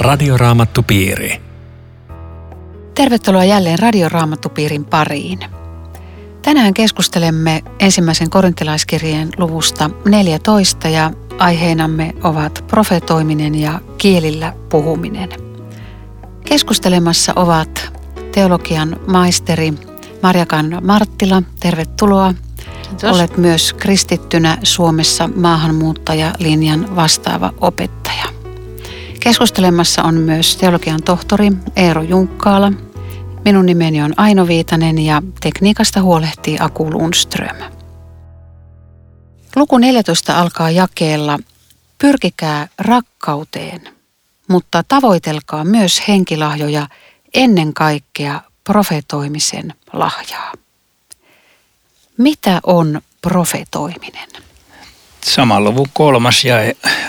Radioraamattupiiri. Tervetuloa jälleen Radioraamattupiirin pariin. Tänään keskustelemme ensimmäisen korintilaiskirjeen luvusta 14 ja aiheenamme ovat profetoiminen ja kielillä puhuminen. Keskustelemassa ovat teologian maisteri Marjakan Marttila, tervetuloa. Kiitos. Olet myös kristittynä Suomessa maahanmuuttajalinjan vastaava opettaja. Keskustelemassa on myös teologian tohtori Eero Junkkaala. Minun nimeni on Aino Viitanen ja tekniikasta huolehtii Aku Lundström. Luku 14 alkaa jakeella Pyrkikää rakkauteen, mutta tavoitelkaa myös henkilahjoja ennen kaikkea profetoimisen lahjaa. Mitä on profetoiminen? Saman luvun kolmas ja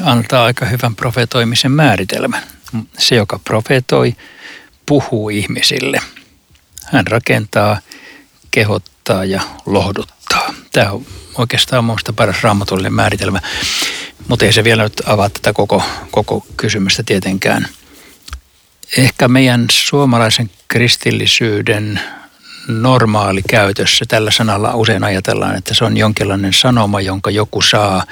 antaa aika hyvän profetoimisen määritelmän. Se, joka profetoi, puhuu ihmisille. Hän rakentaa, kehottaa ja lohduttaa. Tämä on oikeastaan minusta paras raamatullinen määritelmä, mutta ei se vielä nyt avaa tätä koko, koko kysymystä tietenkään. Ehkä meidän suomalaisen kristillisyyden normaali käytössä. Tällä sanalla usein ajatellaan, että se on jonkinlainen sanoma, jonka joku saa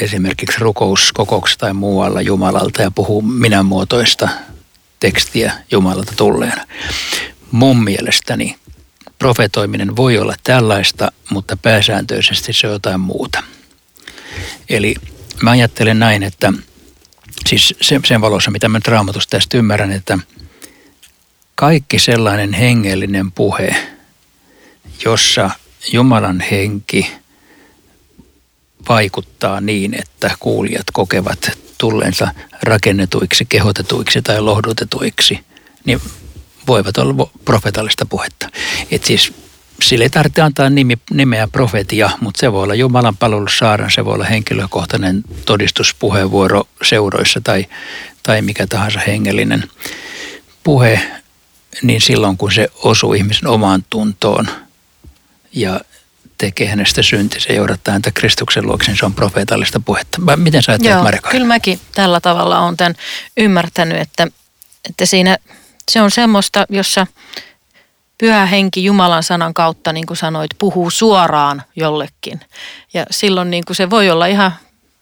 esimerkiksi rukouskokouksessa tai muualla Jumalalta ja puhuu minämuotoista tekstiä Jumalalta tulleena. Mun mielestäni profetoiminen voi olla tällaista, mutta pääsääntöisesti se on jotain muuta. Eli mä ajattelen näin, että siis sen, valossa, mitä mä nyt tästä ymmärrän, että – kaikki sellainen hengellinen puhe, jossa Jumalan henki vaikuttaa niin, että kuulijat kokevat tulleensa rakennetuiksi, kehotetuiksi tai lohdutetuiksi, niin voivat olla profetallista puhetta. Et siis sille ei tarvitse antaa nimi, nimeä profetia, mutta se voi olla Jumalan palvelussaaran, se voi olla henkilökohtainen todistuspuheenvuoro seuroissa tai, tai mikä tahansa hengellinen puhe niin silloin kun se osuu ihmisen omaan tuntoon ja tekee hänestä syntisen ja johdattaa häntä Kristuksen luokse, niin se on profeetallista puhetta. Miten sä ajattelet, Marika? Kyllä mäkin tällä tavalla olen tämän ymmärtänyt, että, että siinä se on semmoista, jossa pyhä henki Jumalan sanan kautta, niin kuin sanoit, puhuu suoraan jollekin. Ja silloin niin kuin se voi olla ihan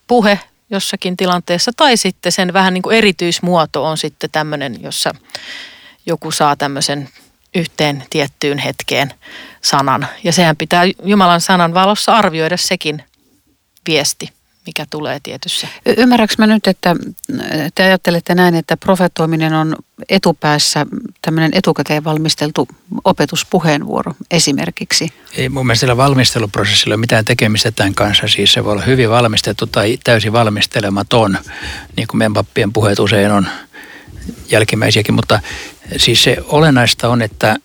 puhe jossakin tilanteessa, tai sitten sen vähän niin kuin erityismuoto on sitten tämmöinen, jossa joku saa tämmöisen yhteen tiettyyn hetkeen sanan. Ja sehän pitää Jumalan sanan valossa arvioida sekin viesti, mikä tulee tietyssä. Y- ymmärrätkö mä nyt, että te ajattelette näin, että profetoiminen on etupäässä tämmöinen etukäteen valmisteltu opetuspuheenvuoro esimerkiksi? Ei mun mielestä sillä valmisteluprosessilla ole mitään tekemistä tämän kanssa. Siis se voi olla hyvin valmistettu tai täysin valmistelematon, niin kuin meidän pappien puheet usein on jälkimmäisiäkin, mutta siis se olennaista on, että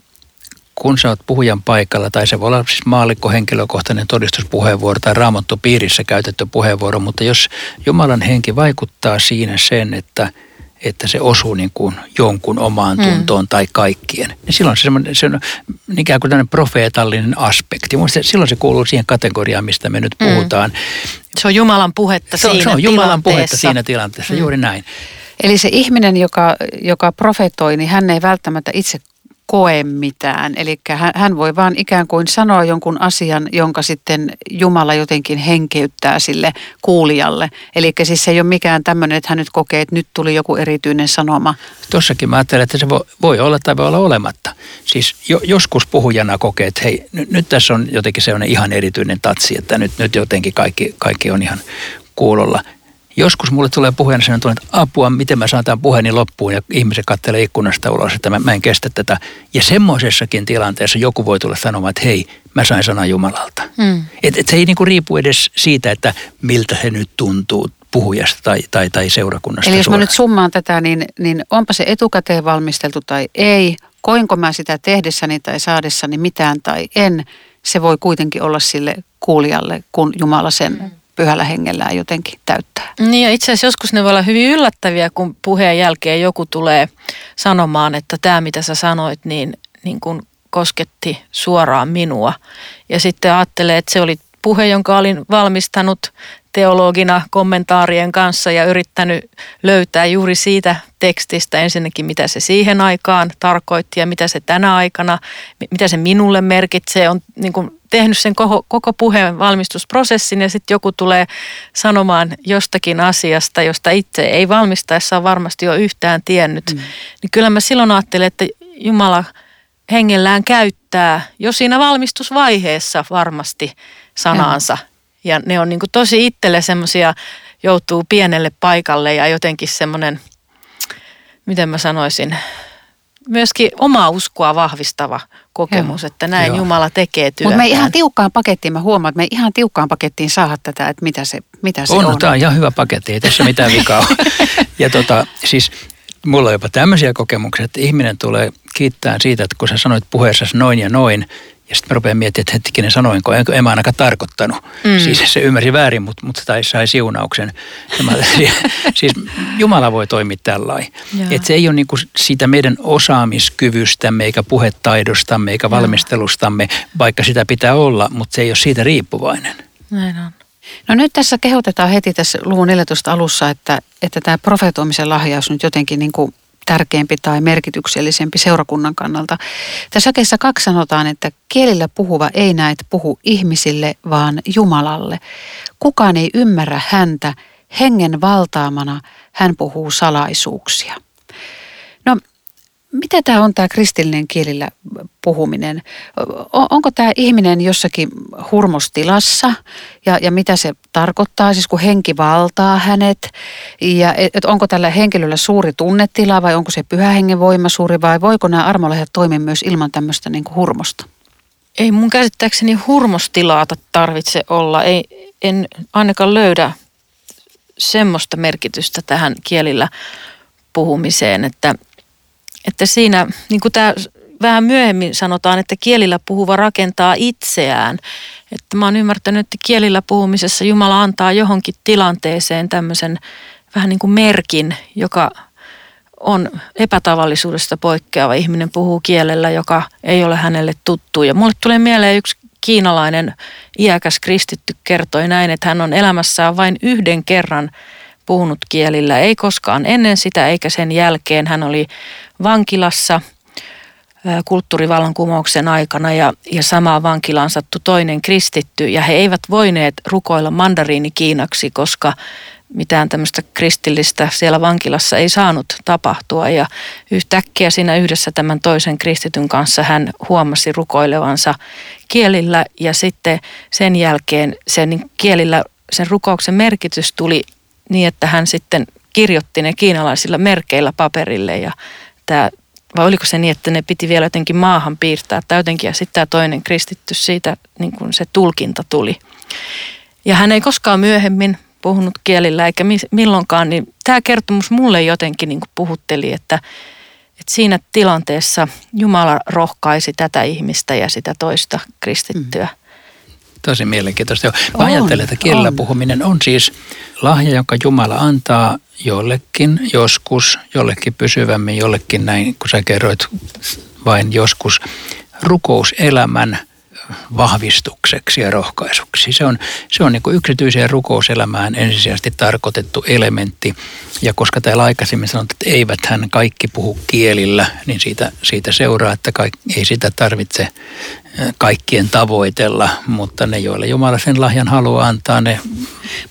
kun sä oot puhujan paikalla, tai se voi olla siis maallikko henkilökohtainen todistuspuheenvuoro tai raamattu piirissä käytetty puheenvuoro, mutta jos Jumalan henki vaikuttaa siinä sen, että, että se osuu niin kuin jonkun omaan mm. tuntoon mm. tai kaikkien, niin silloin se, se on ikään kuin tämmöinen profeetallinen aspekti. Mielestäni silloin se kuuluu siihen kategoriaan, mistä me nyt mm. puhutaan. Se on Jumalan puhetta se on, Se on Jumalan puhetta siinä tilanteessa, mm. juuri näin. Eli se ihminen, joka, joka profetoi, niin hän ei välttämättä itse koe mitään. Eli hän voi vaan ikään kuin sanoa jonkun asian, jonka sitten Jumala jotenkin henkeyttää sille kuulijalle. Eli siis se ei ole mikään tämmöinen, että hän nyt kokee, että nyt tuli joku erityinen sanoma. Tuossakin mä ajattelen, että se voi, voi olla tai voi olla olematta. Siis jo, joskus puhujana kokee, että hei, nyt, nyt tässä on jotenkin sellainen ihan erityinen tatsi, että nyt, nyt jotenkin kaikki, kaikki on ihan kuulolla. Joskus mulle tulee puheena sen, että apua, miten mä saan tämän puheeni loppuun ja ihmiset kattelee ikkunasta ulos, että mä, mä en kestä tätä. Ja semmoisessakin tilanteessa joku voi tulla sanomaan, että hei, mä sain sanan Jumalalta. Mm. Et, et se ei niinku riipu edes siitä, että miltä se nyt tuntuu puhujasta tai, tai, tai seurakunnasta Eli jos suoraan. mä nyt summaan tätä, niin, niin onpa se etukäteen valmisteltu tai ei, koinko mä sitä tehdessäni tai saadessani mitään tai en, se voi kuitenkin olla sille kuulijalle, kun Jumala sen mm pyhällä hengellään jotenkin täyttää. Niin ja itse asiassa joskus ne voi olla hyvin yllättäviä, kun puheen jälkeen joku tulee sanomaan, että tämä mitä sä sanoit, niin, niin kun kosketti suoraan minua. Ja sitten ajattelee, että se oli puhe, jonka olin valmistanut teologina kommentaarien kanssa ja yrittänyt löytää juuri siitä tekstistä ensinnäkin, mitä se siihen aikaan tarkoitti ja mitä se tänä aikana, mitä se minulle merkitsee. On niin kuin tehnyt sen koko, koko puheen valmistusprosessin ja sitten joku tulee sanomaan jostakin asiasta, josta itse ei valmistaessa varmasti ole yhtään tiennyt. Mm. Niin kyllä mä silloin ajattelen, että Jumala hengellään käyttää jo siinä valmistusvaiheessa varmasti sanaansa. Ja, ja ne on niin kuin tosi itselle semmoisia, joutuu pienelle paikalle ja jotenkin semmoinen, miten mä sanoisin, myöskin omaa uskoa vahvistava kokemus, Joo. että näin Joo. Jumala tekee työtä. Mutta me ihan tiukkaan pakettiin, mä huomaan, että me ihan tiukkaan pakettiin saada tätä, että mitä se, mitä se on. On, tämä on ihan hyvä paketti, ei tässä mitään vikaa Ja tota, siis mulla on jopa tämmöisiä kokemuksia, että ihminen tulee kiittää siitä, että kun sä sanoit puheessa noin ja noin, ja sitten mä rupean miettimään, että hetkinen sanoinko, enkä en mä ainakaan tarkoittanut. Mm. Siis se ymmärsi väärin, mutta, mutta tai sai siunauksen. Mä, siis Jumala voi toimia tällainen. Että se ei ole niinku siitä meidän osaamiskyvystämme, eikä puhetaidostamme, eikä valmistelustamme, vaikka sitä pitää olla, mutta se ei ole siitä riippuvainen. Näin on. No nyt tässä kehotetaan heti tässä luvun 14 alussa, että, että tämä profetoimisen lahjaus nyt jotenkin niin kuin tärkeämpi tai merkityksellisempi seurakunnan kannalta. Tässä jakeessa kaksi sanotaan, että kielillä puhuva ei näet puhu ihmisille, vaan Jumalalle. Kukaan ei ymmärrä häntä, hengen valtaamana hän puhuu salaisuuksia. Mitä tämä on tämä kristillinen kielillä puhuminen? Onko tämä ihminen jossakin hurmostilassa ja, ja mitä se tarkoittaa, siis kun henki valtaa hänet? Ja et onko tällä henkilöllä suuri tunnetila vai onko se pyhä hengen voima suuri vai voiko nämä armolehdet toimia myös ilman tämmöistä niin kuin hurmosta? Ei mun käsittääkseni hurmostilaata tarvitse olla. Ei, en ainakaan löydä semmoista merkitystä tähän kielillä puhumiseen, että – että siinä, niin kuin tämä vähän myöhemmin sanotaan, että kielillä puhuva rakentaa itseään. Että mä oon ymmärtänyt, että kielillä puhumisessa Jumala antaa johonkin tilanteeseen tämmöisen vähän niin kuin merkin, joka on epätavallisuudesta poikkeava. Ihminen puhuu kielellä, joka ei ole hänelle tuttu. Ja mulle tulee mieleen yksi kiinalainen iäkäs kristitty kertoi näin, että hän on elämässään vain yhden kerran puhunut kielillä, ei koskaan ennen sitä eikä sen jälkeen. Hän oli vankilassa kulttuurivallankumouksen aikana ja, ja samaan vankilaan sattui toinen kristitty. Ja he eivät voineet rukoilla mandariinikiinaksi, koska mitään tämmöistä kristillistä siellä vankilassa ei saanut tapahtua. Ja yhtäkkiä siinä yhdessä tämän toisen kristityn kanssa hän huomasi rukoilevansa kielillä. Ja sitten sen jälkeen sen kielillä sen rukouksen merkitys tuli niin, että hän sitten kirjoitti ne kiinalaisilla merkeillä paperille ja tämä, vai oliko se niin, että ne piti vielä jotenkin maahan piirtää tai jotenkin ja sitten tämä toinen kristitty siitä niin kuin se tulkinta tuli. Ja hän ei koskaan myöhemmin puhunut kielillä eikä milloinkaan, niin tämä kertomus mulle jotenkin niin kuin puhutteli, että, että siinä tilanteessa Jumala rohkaisi tätä ihmistä ja sitä toista kristittyä. Mm. Tosi mielenkiintoista. Mä ajattelen, että kielellä on. puhuminen on siis lahja, jonka Jumala antaa jollekin joskus, jollekin pysyvämmin, jollekin näin, kun sä kerroit vain joskus, rukouselämän vahvistukseksi ja rohkaisuksi. Se on, se on niin kuin yksityiseen rukouselämään ensisijaisesti tarkoitettu elementti. Ja koska täällä aikaisemmin sanottiin, että eivät hän kaikki puhu kielillä, niin siitä, siitä seuraa, että kaik, ei sitä tarvitse kaikkien tavoitella, mutta ne, joille Jumala sen lahjan haluaa antaa, ne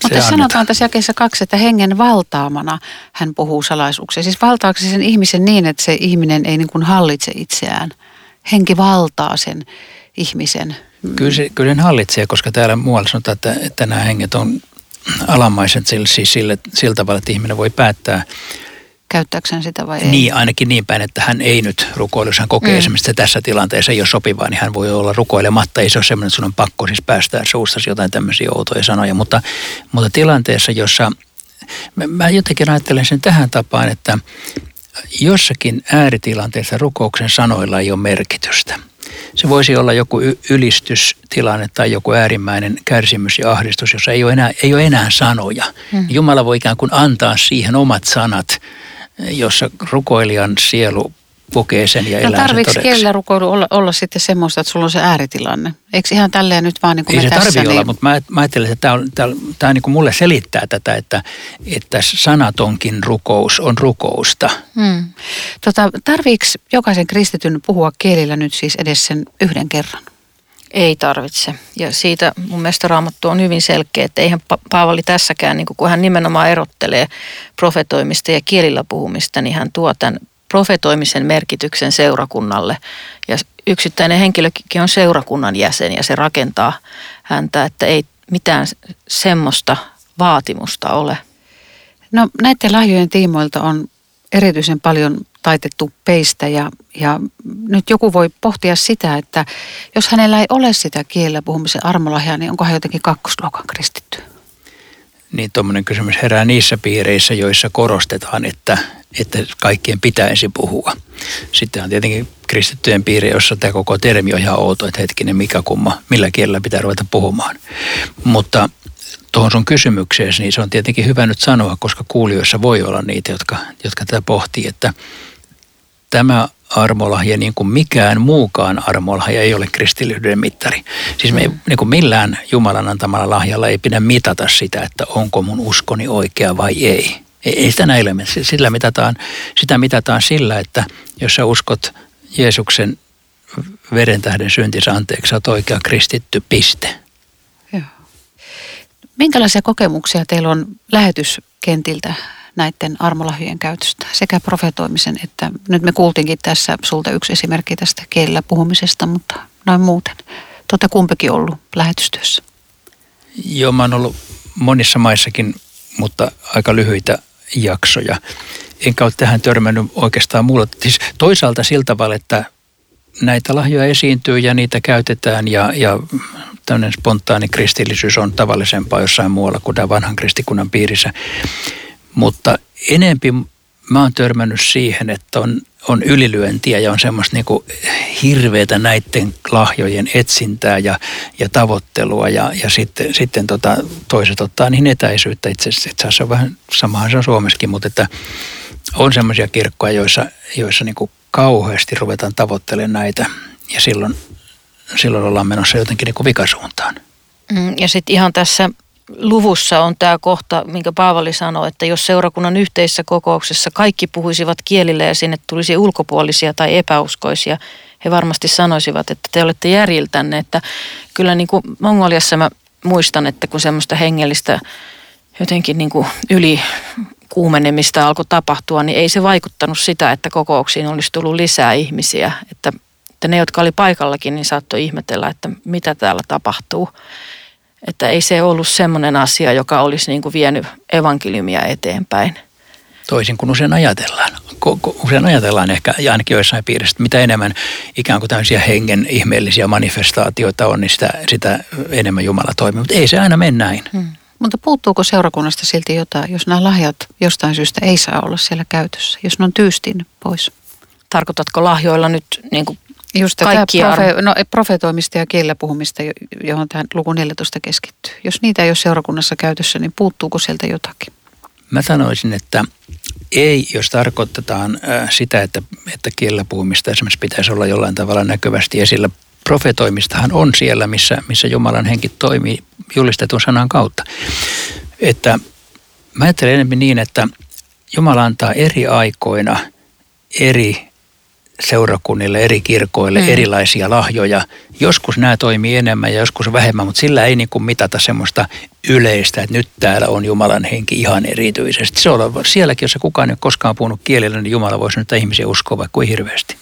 Mutta sanotaan tässä jakeessa kaksi, että hengen valtaamana hän puhuu salaisuuksia. Siis valtaako sen ihmisen niin, että se ihminen ei niin kuin hallitse itseään? Henki valtaa sen ihmisen. Kyllä se, kyllä se hallitsee, koska täällä muualla sanotaan, että, että nämä henget on alamaiset siis sille, sillä tavalla, että ihminen voi päättää käyttääkseen sitä vai ei? Niin, ainakin niin päin, että hän ei nyt rukoile, jos hän kokee mm. esimerkiksi, että tässä tilanteessa ei ole sopivaa, niin hän voi olla rukoilematta. Ei se ole semmoinen, että sun on pakko siis päästää suustasi jotain tämmöisiä outoja sanoja, mutta, mutta tilanteessa, jossa mä, mä jotenkin ajattelen sen tähän tapaan, että jossakin ääritilanteessa rukouksen sanoilla ei ole merkitystä. Se voisi olla joku ylistystilanne tai joku äärimmäinen kärsimys ja ahdistus, jossa ei ole enää, ei ole enää sanoja. Mm. Jumala voi ikään kuin antaa siihen omat sanat jossa rukoilijan sielu kokee sen ja no, elää tarvitsi sen kielellä rukoilu olla, olla sitten semmoista, että sulla on se ääritilanne? Eikö ihan tälleen nyt vaan niin kuin Ei se tässä, tarvitse niin... olla, mutta mä, mä ajattelen, että tämä, on, tämä, tämä niin kuin mulle selittää tätä, että, että sanatonkin rukous on rukousta. Hmm. Tota, tarviiko jokaisen kristityn puhua kielillä nyt siis edes sen yhden kerran? Ei tarvitse. Ja siitä mun mielestä Raamattu on hyvin selkeä, että eihän Paavali tässäkään, niin kun hän nimenomaan erottelee profetoimista ja kielillä puhumista, niin hän tuo tämän profetoimisen merkityksen seurakunnalle. Ja yksittäinen henkilökin on seurakunnan jäsen ja se rakentaa häntä, että ei mitään semmoista vaatimusta ole. No näiden lahjojen tiimoilta on erityisen paljon taitettu peistä ja, ja nyt joku voi pohtia sitä, että jos hänellä ei ole sitä kielellä puhumisen armolahjaa, niin onko hän jotenkin kakkosluokan kristitty? Niin tuommoinen kysymys herää niissä piireissä, joissa korostetaan, että, että kaikkien pitäisi puhua. Sitten on tietenkin kristittyjen piiri, jossa tämä koko termi on ihan outo, että hetkinen mikä kumma, millä kielellä pitää ruveta puhumaan. Mutta tuohon sun kysymykseesi, niin se on tietenkin hyvä nyt sanoa, koska kuulijoissa voi olla niitä, jotka, jotka tätä pohtii, että tämä armolahja niin kuin mikään muukaan armolahja ei ole kristillisyyden mittari. Siis me ei, niin kuin millään Jumalan antamalla lahjalla ei pidä mitata sitä, että onko mun uskoni oikea vai ei. Ei, ei sitä näillä sillä mitataan, sitä mitataan sillä, että jos sä uskot Jeesuksen veren tähden syntinsä anteeksi, sä oot oikea kristitty, piste. Joo. Minkälaisia kokemuksia teillä on lähetyskentiltä näiden armolahjojen käytöstä, sekä profetoimisen että nyt me kuultiinkin tässä sulta yksi esimerkki tästä kielellä puhumisesta, mutta noin muuten. Tuota kumpikin ollut lähetystyössä? Joo, mä oon ollut monissa maissakin, mutta aika lyhyitä jaksoja. Enkä ole tähän törmännyt oikeastaan muulla. Siis toisaalta sillä tavalla, että näitä lahjoja esiintyy ja niitä käytetään ja, ja tämmöinen spontaani kristillisyys on tavallisempaa jossain muualla kuin tämän vanhan kristikunnan piirissä. Mutta enempi mä oon törmännyt siihen, että on, on ylilyöntiä ja on semmoista niin hirveätä näiden lahjojen etsintää ja, ja tavoittelua ja, ja sitten, sitten tota, toiset ottaa niihin etäisyyttä. Itse asiassa on vähän samahan se on Suomessakin, mutta että on semmoisia kirkkoja, joissa, joissa niin kauheasti ruvetaan tavoittelemaan näitä ja silloin, silloin ollaan menossa jotenkin niin vikasuuntaan. Mm, ja sitten ihan tässä luvussa on tämä kohta, minkä Paavali sanoi, että jos seurakunnan yhteisessä kokouksessa kaikki puhuisivat kielillä ja sinne tulisi ulkopuolisia tai epäuskoisia, he varmasti sanoisivat, että te olette järjiltänne. Että kyllä niin kuin Mongoliassa mä muistan, että kun semmoista hengellistä jotenkin niin kuin yli kuumenemista alkoi tapahtua, niin ei se vaikuttanut sitä, että kokouksiin olisi tullut lisää ihmisiä. Että, että ne, jotka oli paikallakin, niin saattoi ihmetellä, että mitä täällä tapahtuu. Että ei se ollut semmoinen asia, joka olisi niin kuin vienyt evankeliumia eteenpäin. Toisin kuin usein ajatellaan. Usein ajatellaan ehkä, ja ainakin joissain piirissä, että mitä enemmän ikään kuin tämmöisiä hengen ihmeellisiä manifestaatioita on, niin sitä, sitä enemmän Jumala toimii. Mutta ei se aina mene näin. Hmm. Mutta puuttuuko seurakunnasta silti jotain, jos nämä lahjat jostain syystä ei saa olla siellä käytössä, jos ne on tyystin pois? Tarkoitatko lahjoilla nyt niin kuin Just kaikki profe, no, profetoimista ja kielellä puhumista, johon tähän luku 14 keskittyy. Jos niitä ei ole seurakunnassa käytössä, niin puuttuuko sieltä jotakin? Mä sanoisin, että ei, jos tarkoitetaan sitä, että, että kielellä puhumista esimerkiksi pitäisi olla jollain tavalla näkyvästi esillä. Profetoimistahan on siellä, missä, missä Jumalan henki toimii julistetun sanan kautta. Että mä ajattelen enemmän niin, että Jumala antaa eri aikoina eri seurakunnille, eri kirkoille mm. erilaisia lahjoja. Joskus nämä toimii enemmän ja joskus vähemmän, mutta sillä ei niin kuin mitata semmoista yleistä, että nyt täällä on Jumalan henki ihan erityisesti. Se on sielläkin, jos kukaan ei ole koskaan puhunut kielellä, niin Jumala voisi nyt ihmisiä uskoa vaikka kuin hirveästi.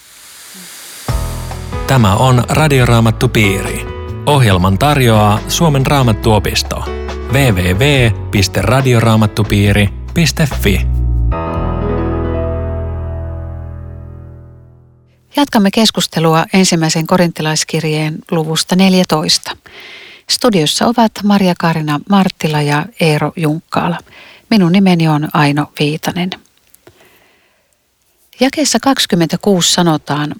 Tämä on Radioraamattu Piiri. Ohjelman tarjoaa Suomen raamattuopisto. www.radioraamattupiiri.fi Jatkamme keskustelua ensimmäisen korintilaiskirjeen luvusta 14. Studiossa ovat Maria Karina Marttila ja Eero Junkkaala. Minun nimeni on Aino Viitanen. Jakeessa 26 sanotaan,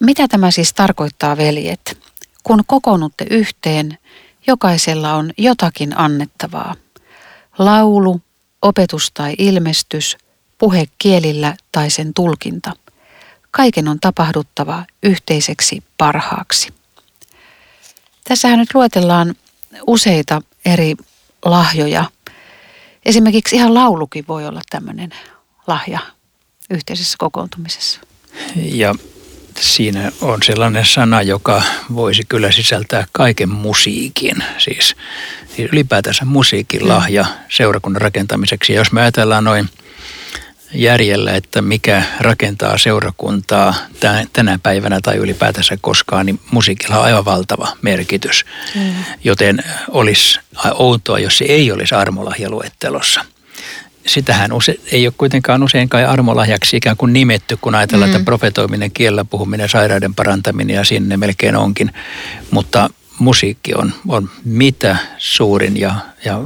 mitä tämä siis tarkoittaa veljet? Kun kokoonnutte yhteen, jokaisella on jotakin annettavaa. Laulu, opetus tai ilmestys, puhe kielillä tai sen tulkinta – Kaiken on tapahduttava yhteiseksi parhaaksi. Tässähän nyt luetellaan useita eri lahjoja. Esimerkiksi ihan laulukin voi olla tämmöinen lahja yhteisessä kokoontumisessa. Ja siinä on sellainen sana, joka voisi kyllä sisältää kaiken musiikin. Siis, siis ylipäätänsä musiikin lahja seurakunnan rakentamiseksi. Ja jos me ajatellaan noin järjellä, että mikä rakentaa seurakuntaa tänä päivänä tai ylipäätänsä koskaan, niin musiikilla on aivan valtava merkitys. Mm. Joten olisi outoa, jos se ei olisi armolahjaluettelossa sitähän use, ei ole kuitenkaan useinkaan armolahjaksi ikään kuin nimetty, kun ajatellaan, mm. että profetoiminen, kiellä puhuminen, sairauden parantaminen ja sinne melkein onkin. Mutta musiikki on, on mitä suurin ja, ja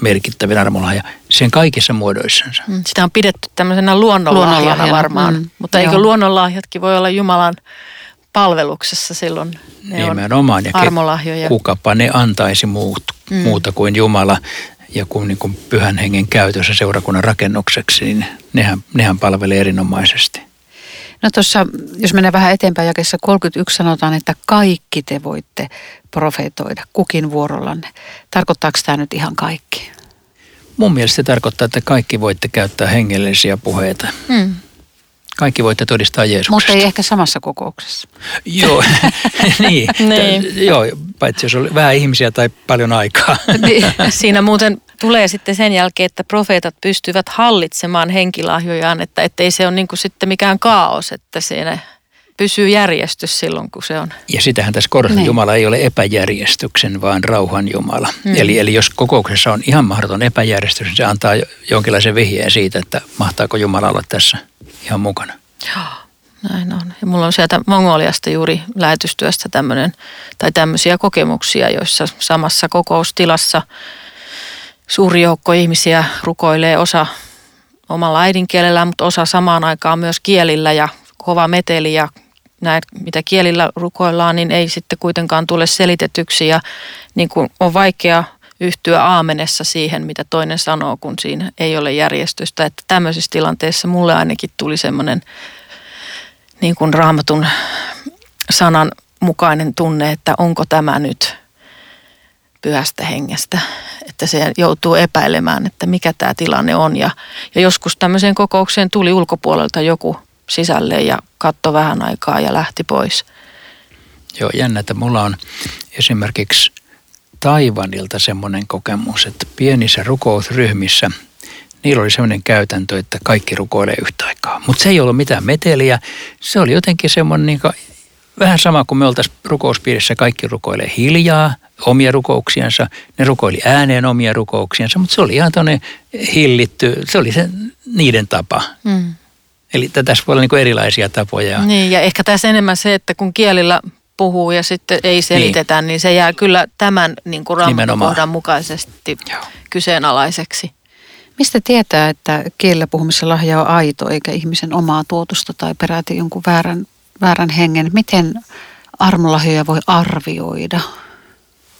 merkittävin armolahja sen kaikissa muodoissansa. Mm, sitä on pidetty tämmöisenä luonnonlahjana, luonnonlahjana varmaan, mm, mutta eikö luonnonlahjatkin voi olla Jumalan palveluksessa silloin? Ne Nimenomaan, ja armolahjoja. kukapa ne antaisi muut, mm. muuta kuin Jumala ja kun niin kuin pyhän hengen käytössä seurakunnan rakennukseksi, niin nehän, nehän palvelee erinomaisesti. No tuossa, jos mennään vähän eteenpäin jakessa 31 sanotaan, että kaikki te voitte profetoida kukin vuorollanne. Tarkoittaako tämä nyt ihan kaikki? Mun mielestä se tarkoittaa, että kaikki voitte käyttää hengellisiä puheita. Hmm. Kaikki voitte todistaa Jeesuksesta. Mutta ei ehkä samassa kokouksessa. Joo, niin. niin. Joo, paitsi jos on vähän ihmisiä tai paljon aikaa. Niin. Siinä muuten tulee sitten sen jälkeen, että profeetat pystyvät hallitsemaan henkilahjojaan, että ettei se ole niin kuin sitten mikään kaos, että siinä pysyy järjestys silloin, kun se on. Ja sitähän tässä korostan, niin. Jumala ei ole epäjärjestyksen, vaan rauhan Jumala. Hmm. Eli, eli jos kokouksessa on ihan mahdoton epäjärjestys, niin se antaa jonkinlaisen vihjeen siitä, että mahtaako Jumala olla tässä ihan mukana. Joo, näin on. Ja mulla on sieltä Mongoliasta juuri lähetystyöstä tämmöinen, tai tämmöisiä kokemuksia, joissa samassa kokoustilassa suuri joukko ihmisiä rukoilee osa omalla äidinkielellään, mutta osa samaan aikaan myös kielillä ja kova meteli ja näin, mitä kielillä rukoillaan, niin ei sitten kuitenkaan tule selitetyksi ja niin kuin on vaikea yhtyä aamenessa siihen, mitä toinen sanoo, kun siinä ei ole järjestystä. Että tämmöisissä tilanteissa mulle ainakin tuli semmoinen niin kuin raamatun sanan mukainen tunne, että onko tämä nyt pyhästä hengestä, että se joutuu epäilemään, että mikä tämä tilanne on. Ja, ja joskus tämmöiseen kokoukseen tuli ulkopuolelta joku sisälle ja katto vähän aikaa ja lähti pois. Joo, jännä, että mulla on esimerkiksi Taivanilta semmoinen kokemus, että pienissä rukousryhmissä niillä oli semmoinen käytäntö, että kaikki rukoilee yhtä aikaa. Mutta se ei ollut mitään meteliä. Se oli jotenkin semmoinen niin vähän sama kuin me oltaisiin rukouspiirissä, kaikki rukoilee hiljaa omia rukouksiansa. Ne rukoili ääneen omia rukouksiansa, mutta se oli ihan tuonne hillitty, se oli se niiden tapa. Mm. Eli tässä voi olla niin erilaisia tapoja. Niin, ja ehkä tässä enemmän se, että kun kielillä puhuu ja sitten ei selitetä, niin, niin se jää kyllä tämän niin kuin kohdan mukaisesti Joo. kyseenalaiseksi. Mistä tietää, että kielellä puhumisen lahja on aito eikä ihmisen omaa tuotusta tai peräti jonkun väärän, väärän hengen? Miten armolahjoja voi arvioida?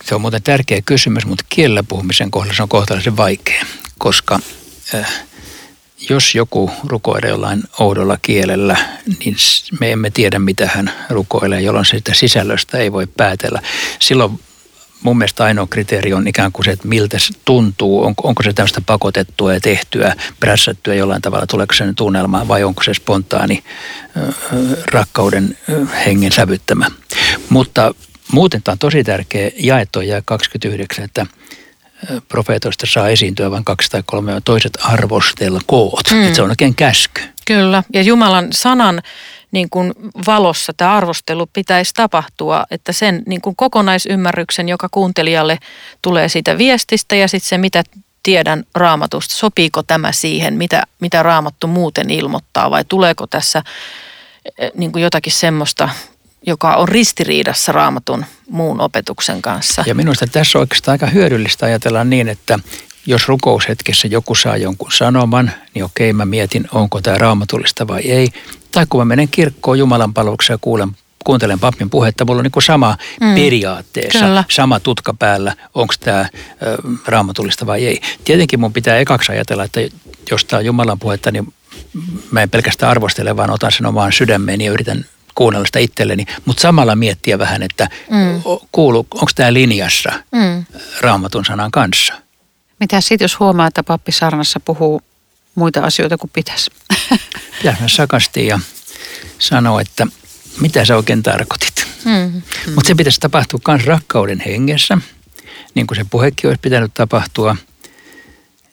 Se on muuten tärkeä kysymys, mutta kielellä puhumisen kohdalla se on kohtalaisen vaikea, koska äh, jos joku rukoilee jollain oudolla kielellä, niin me emme tiedä, mitä hän rukoilee, jolloin sitä sisällöstä ei voi päätellä. Silloin mun mielestä ainoa kriteeri on ikään kuin se, että miltä se tuntuu, onko, onko se tämmöistä pakotettua ja tehtyä, prässättyä jollain tavalla, tuleeko se tunnelma vai onko se spontaani rakkauden hengen sävyttämä. Mutta muuten tämä on tosi tärkeä jaettu ja 29, että profeetoista saa esiintyä vain kaksi tai kolme, ja toiset arvostelkoot. Mm. Että se on oikein käsky. Kyllä, ja Jumalan sanan niin kuin valossa tämä arvostelu pitäisi tapahtua, että sen niin kuin kokonaisymmärryksen, joka kuuntelijalle tulee siitä viestistä ja sitten se, mitä tiedän raamatusta, sopiiko tämä siihen, mitä, mitä raamattu muuten ilmoittaa vai tuleeko tässä eh, niin kuin jotakin semmoista, joka on ristiriidassa raamatun muun opetuksen kanssa. Ja minusta tässä on oikeastaan aika hyödyllistä ajatella niin, että jos rukoushetkessä joku saa jonkun sanoman, niin okei, mä mietin, onko tämä raamatullista vai ei. Tai kun mä menen kirkkoon Jumalan palvelukseen ja kuulen, kuuntelen papin puhetta, mulla on niin sama mm. periaatteessa, Kyllä. sama tutka päällä, onko tämä raamatullista vai ei. Tietenkin mun pitää ekaksi ajatella, että jos tämä on Jumalan puhetta, niin mä en pelkästään arvostele, vaan otan sen omaan sydämeeni ja yritän kuunnella sitä itselleni, mutta samalla miettiä vähän, että mm. kuulu, onko tämä linjassa mm. raamatun sanan kanssa. Mitä sitten, jos huomaa, että pappi Sarnassa puhuu muita asioita kuin pitäisi? Pitäisi sakasti ja sanoa, että mitä sä oikein tarkoitit. Mm. Mm. Mutta se pitäisi tapahtua myös rakkauden hengessä, niin kuin se puhekin olisi pitänyt tapahtua.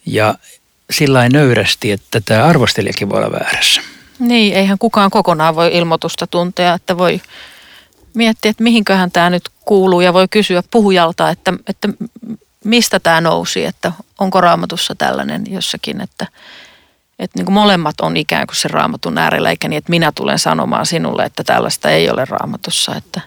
Ja sillä nöyrästi, että tämä arvostelijakin voi olla väärässä. Niin, eihän kukaan kokonaan voi ilmoitusta tuntea, että voi miettiä, että mihinköhän tämä nyt kuuluu ja voi kysyä puhujalta, että, että mistä tämä nousi, että onko raamatussa tällainen jossakin, että, että niin kuin molemmat on ikään kuin se raamatun äärellä, eikä niin, että minä tulen sanomaan sinulle, että tällaista ei ole raamatussa. Että.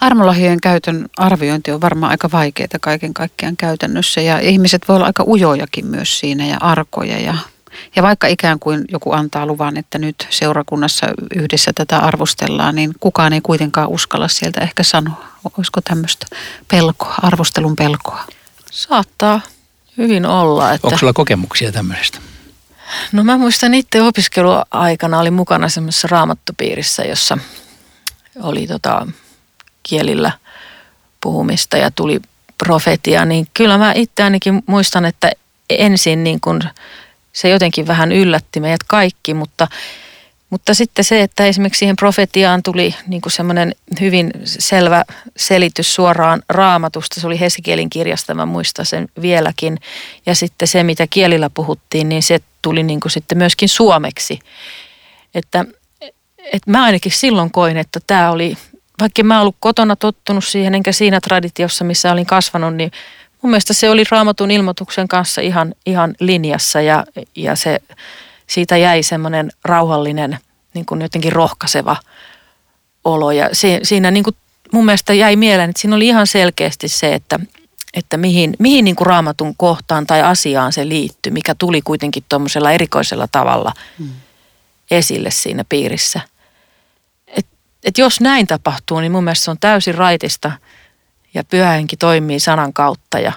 Armolahjojen käytön arviointi on varmaan aika vaikeaa kaiken kaikkiaan käytännössä ja ihmiset voi olla aika ujojakin myös siinä ja arkoja ja ja vaikka ikään kuin joku antaa luvan, että nyt seurakunnassa yhdessä tätä arvostellaan, niin kukaan ei kuitenkaan uskalla sieltä ehkä sanoa. Olisiko tämmöistä pelkoa, arvostelun pelkoa? Saattaa hyvin olla. Että... Onko sulla kokemuksia tämmöisestä? No mä muistan itse opiskeluaikana oli mukana semmoisessa raamattopiirissä, jossa oli tota kielillä puhumista ja tuli profetia, niin kyllä mä itse ainakin muistan, että ensin niin kuin se jotenkin vähän yllätti meidät kaikki, mutta, mutta sitten se, että esimerkiksi siihen profetiaan tuli niin kuin semmoinen hyvin selvä selitys suoraan raamatusta. Se oli Hesekielin kirjasta, mä muistan sen vieläkin. Ja sitten se, mitä kielillä puhuttiin, niin se tuli niin kuin sitten myöskin suomeksi. Että, että mä ainakin silloin koin, että tämä oli, vaikka mä ollut kotona tottunut siihen, enkä siinä traditiossa, missä olin kasvanut, niin mun mielestä se oli raamatun ilmoituksen kanssa ihan, ihan linjassa ja, ja se, siitä jäi semmoinen rauhallinen, niin kuin jotenkin rohkaiseva olo. Ja se, siinä niin kuin mun mielestä jäi mieleen, että siinä oli ihan selkeästi se, että, että mihin, mihin niin kuin raamatun kohtaan tai asiaan se liittyy, mikä tuli kuitenkin tuommoisella erikoisella tavalla hmm. esille siinä piirissä. Et, et jos näin tapahtuu, niin mun mielestä se on täysin raitista – ja pyhähenki toimii sanan kautta ja,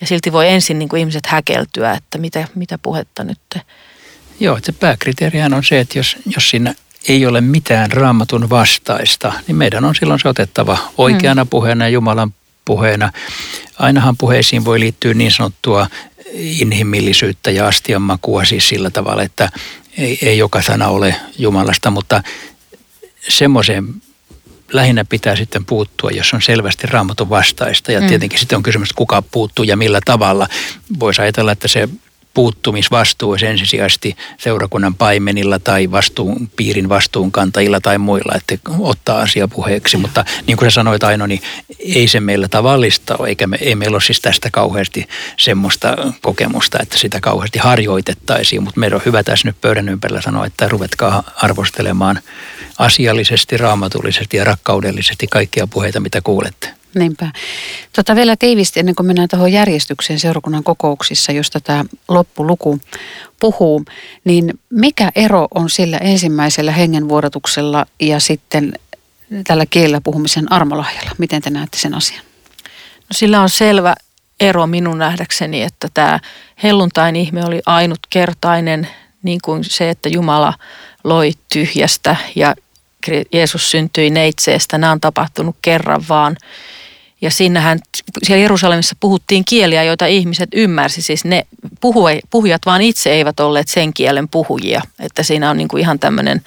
ja silti voi ensin niin kuin ihmiset häkeltyä, että mitä, mitä puhetta nyt. Joo, että pääkriteerihän on se, että jos, jos siinä ei ole mitään raamatun vastaista, niin meidän on silloin se otettava oikeana mm. puheena ja Jumalan puheena. Ainahan puheisiin voi liittyä niin sanottua inhimillisyyttä ja astianmakua siis sillä tavalla, että ei, ei joka sana ole Jumalasta, mutta semmoiseen lähinnä pitää sitten puuttua, jos on selvästi raamatun vastaista. Ja mm. tietenkin sitten on kysymys, kuka puuttuu ja millä tavalla. Voisi ajatella, että se puuttumisvastuu olisi ensisijaisesti seurakunnan paimenilla tai vastuun, piirin vastuunkantajilla tai muilla, että ottaa asia puheeksi. Mutta niin kuin sä sanoit Aino, niin ei se meillä tavallista ole, eikä me, ei meillä ole siis tästä kauheasti semmoista kokemusta, että sitä kauheasti harjoitettaisiin. Mutta meidän on hyvä tässä nyt pöydän ympärillä sanoa, että ruvetkaa arvostelemaan asiallisesti, raamatullisesti ja rakkaudellisesti kaikkia puheita, mitä kuulette. Niinpä. Tota vielä tiivisti ennen kuin mennään tuohon järjestykseen seurakunnan kokouksissa, josta tämä loppuluku puhuu, niin mikä ero on sillä ensimmäisellä hengenvuodatuksella ja sitten tällä kielellä puhumisen armolahjalla? Miten te näette sen asian? No sillä on selvä ero minun nähdäkseni, että tämä helluntain ihme oli ainutkertainen, niin kuin se, että Jumala loi tyhjästä ja Jeesus syntyi neitseestä. Nämä on tapahtunut kerran vaan. Ja siinähän siellä Jerusalemissa puhuttiin kieliä, joita ihmiset ymmärsi. Siis ne puhujat vaan itse eivät olleet sen kielen puhujia. Että siinä on niin kuin ihan tämmöinen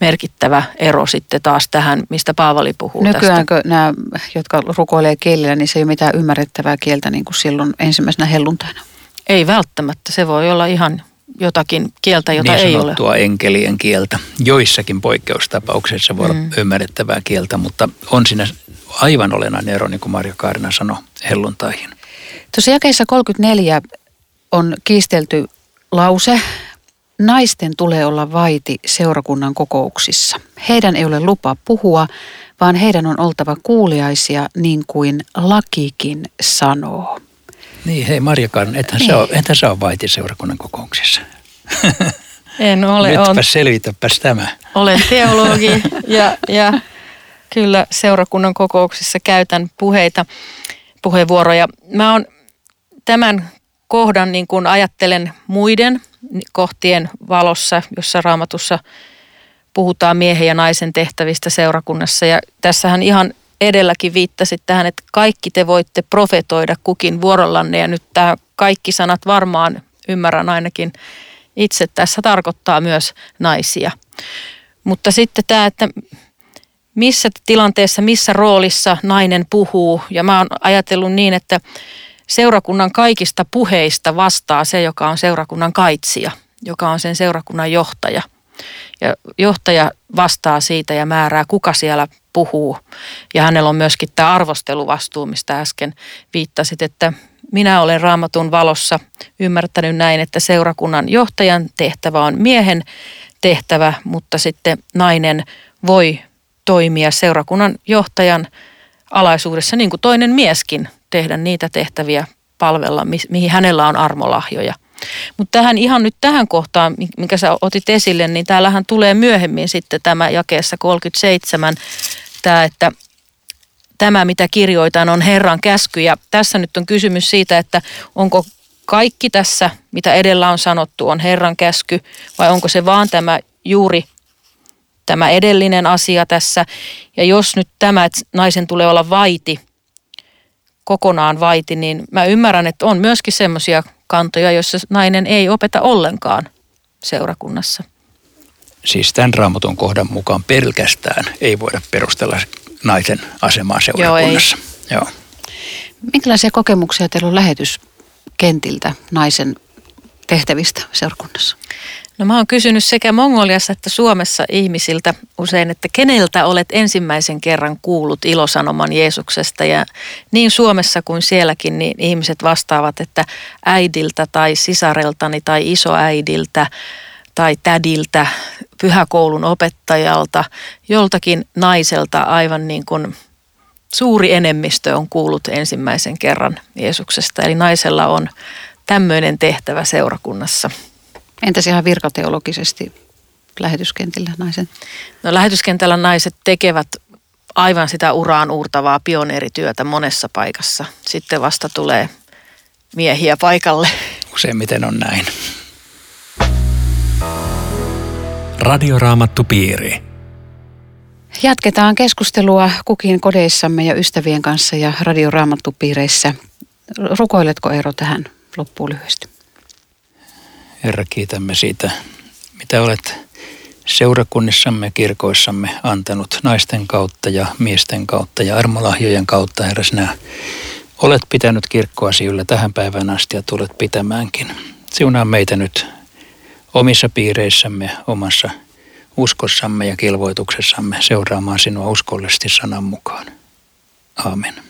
merkittävä ero sitten taas tähän, mistä Paavali puhuu Nykyäänkö tästä. nämä, jotka rukoilee kielillä, niin se ei ole mitään ymmärrettävää kieltä niin kuin silloin ensimmäisenä helluntaina? Ei välttämättä. Se voi olla ihan jotakin kieltä, jota niin ei ole. Niin enkelien kieltä. Joissakin poikkeustapauksissa voi mm. olla ymmärrettävää kieltä, mutta on siinä aivan olennainen ero, niin kuin Marjo Kaarina sanoi, helluntaihin. Tuossa jakeessa 34 on kiistelty lause, naisten tulee olla vaiti seurakunnan kokouksissa. Heidän ei ole lupa puhua, vaan heidän on oltava kuuliaisia niin kuin lakikin sanoo. Niin, hei Marja Kaarina, ethän, niin. sä ole, ethän sä ole vaiti seurakunnan kokouksissa. En ole. Nytpä on, selvitäpäs tämä. Olen teologi ja, ja kyllä seurakunnan kokouksissa käytän puheita, puheenvuoroja. Mä oon tämän kohdan niin kuin ajattelen muiden kohtien valossa, jossa raamatussa puhutaan miehen ja naisen tehtävistä seurakunnassa. Ja tässähän ihan edelläkin viittasit tähän, että kaikki te voitte profetoida kukin vuorollanne ja nyt tämä kaikki sanat varmaan ymmärrän ainakin itse tässä tarkoittaa myös naisia. Mutta sitten tämä, että missä tilanteessa, missä roolissa nainen puhuu ja mä oon ajatellut niin, että seurakunnan kaikista puheista vastaa se, joka on seurakunnan kaitsija, joka on sen seurakunnan johtaja. Ja johtaja vastaa siitä ja määrää, kuka siellä puhuu. Ja hänellä on myöskin tämä arvosteluvastuu, mistä äsken viittasit, että minä olen raamatun valossa ymmärtänyt näin, että seurakunnan johtajan tehtävä on miehen tehtävä, mutta sitten nainen voi toimia seurakunnan johtajan alaisuudessa, niin kuin toinen mieskin, tehdä niitä tehtäviä palvella, mihin hänellä on armolahjoja. Mutta tähän ihan nyt tähän kohtaan, minkä sä otit esille, niin täällähän tulee myöhemmin sitten tämä jakeessa 37, tämä, että tämä mitä kirjoitan on Herran käsky. Ja tässä nyt on kysymys siitä, että onko kaikki tässä, mitä edellä on sanottu, on Herran käsky vai onko se vaan tämä juuri tämä edellinen asia tässä. Ja jos nyt tämä, että naisen tulee olla vaiti, kokonaan vaiti, niin mä ymmärrän, että on myöskin semmoisia kantoja, joissa nainen ei opeta ollenkaan seurakunnassa. Siis tämän raamatun kohdan mukaan pelkästään ei voida perustella naisen asemaa seurakunnassa. Joo, Joo. Minkälaisia kokemuksia teillä on lähetyskentiltä naisen tehtävistä seurakunnassa? No mä oon kysynyt sekä Mongoliassa että Suomessa ihmisiltä usein, että keneltä olet ensimmäisen kerran kuullut ilosanoman Jeesuksesta. Ja niin Suomessa kuin sielläkin niin ihmiset vastaavat, että äidiltä tai sisareltani tai isoäidiltä tai tädiltä, pyhäkoulun opettajalta, joltakin naiselta aivan niin kuin suuri enemmistö on kuullut ensimmäisen kerran Jeesuksesta. Eli naisella on tämmöinen tehtävä seurakunnassa. Entäs ihan virkateologisesti lähetyskentillä naisen? No lähetyskentällä naiset tekevät aivan sitä uraan uurtavaa pioneerityötä monessa paikassa. Sitten vasta tulee miehiä paikalle. Useimmiten on näin. Radioraamattupiiri. Jatketaan keskustelua kukin kodeissamme ja ystävien kanssa ja radioraamattupiireissä. Rukoiletko Eero tähän loppuun lyhyesti? Herra, kiitämme siitä, mitä olet seurakunnissamme kirkoissamme antanut naisten kautta ja miesten kautta ja armolahjojen kautta. Herra, sinä olet pitänyt kirkkoasi yllä tähän päivään asti ja tulet pitämäänkin. Siunaa meitä nyt omissa piireissämme, omassa uskossamme ja kilvoituksessamme seuraamaan sinua uskollisesti sanan mukaan. Aamen.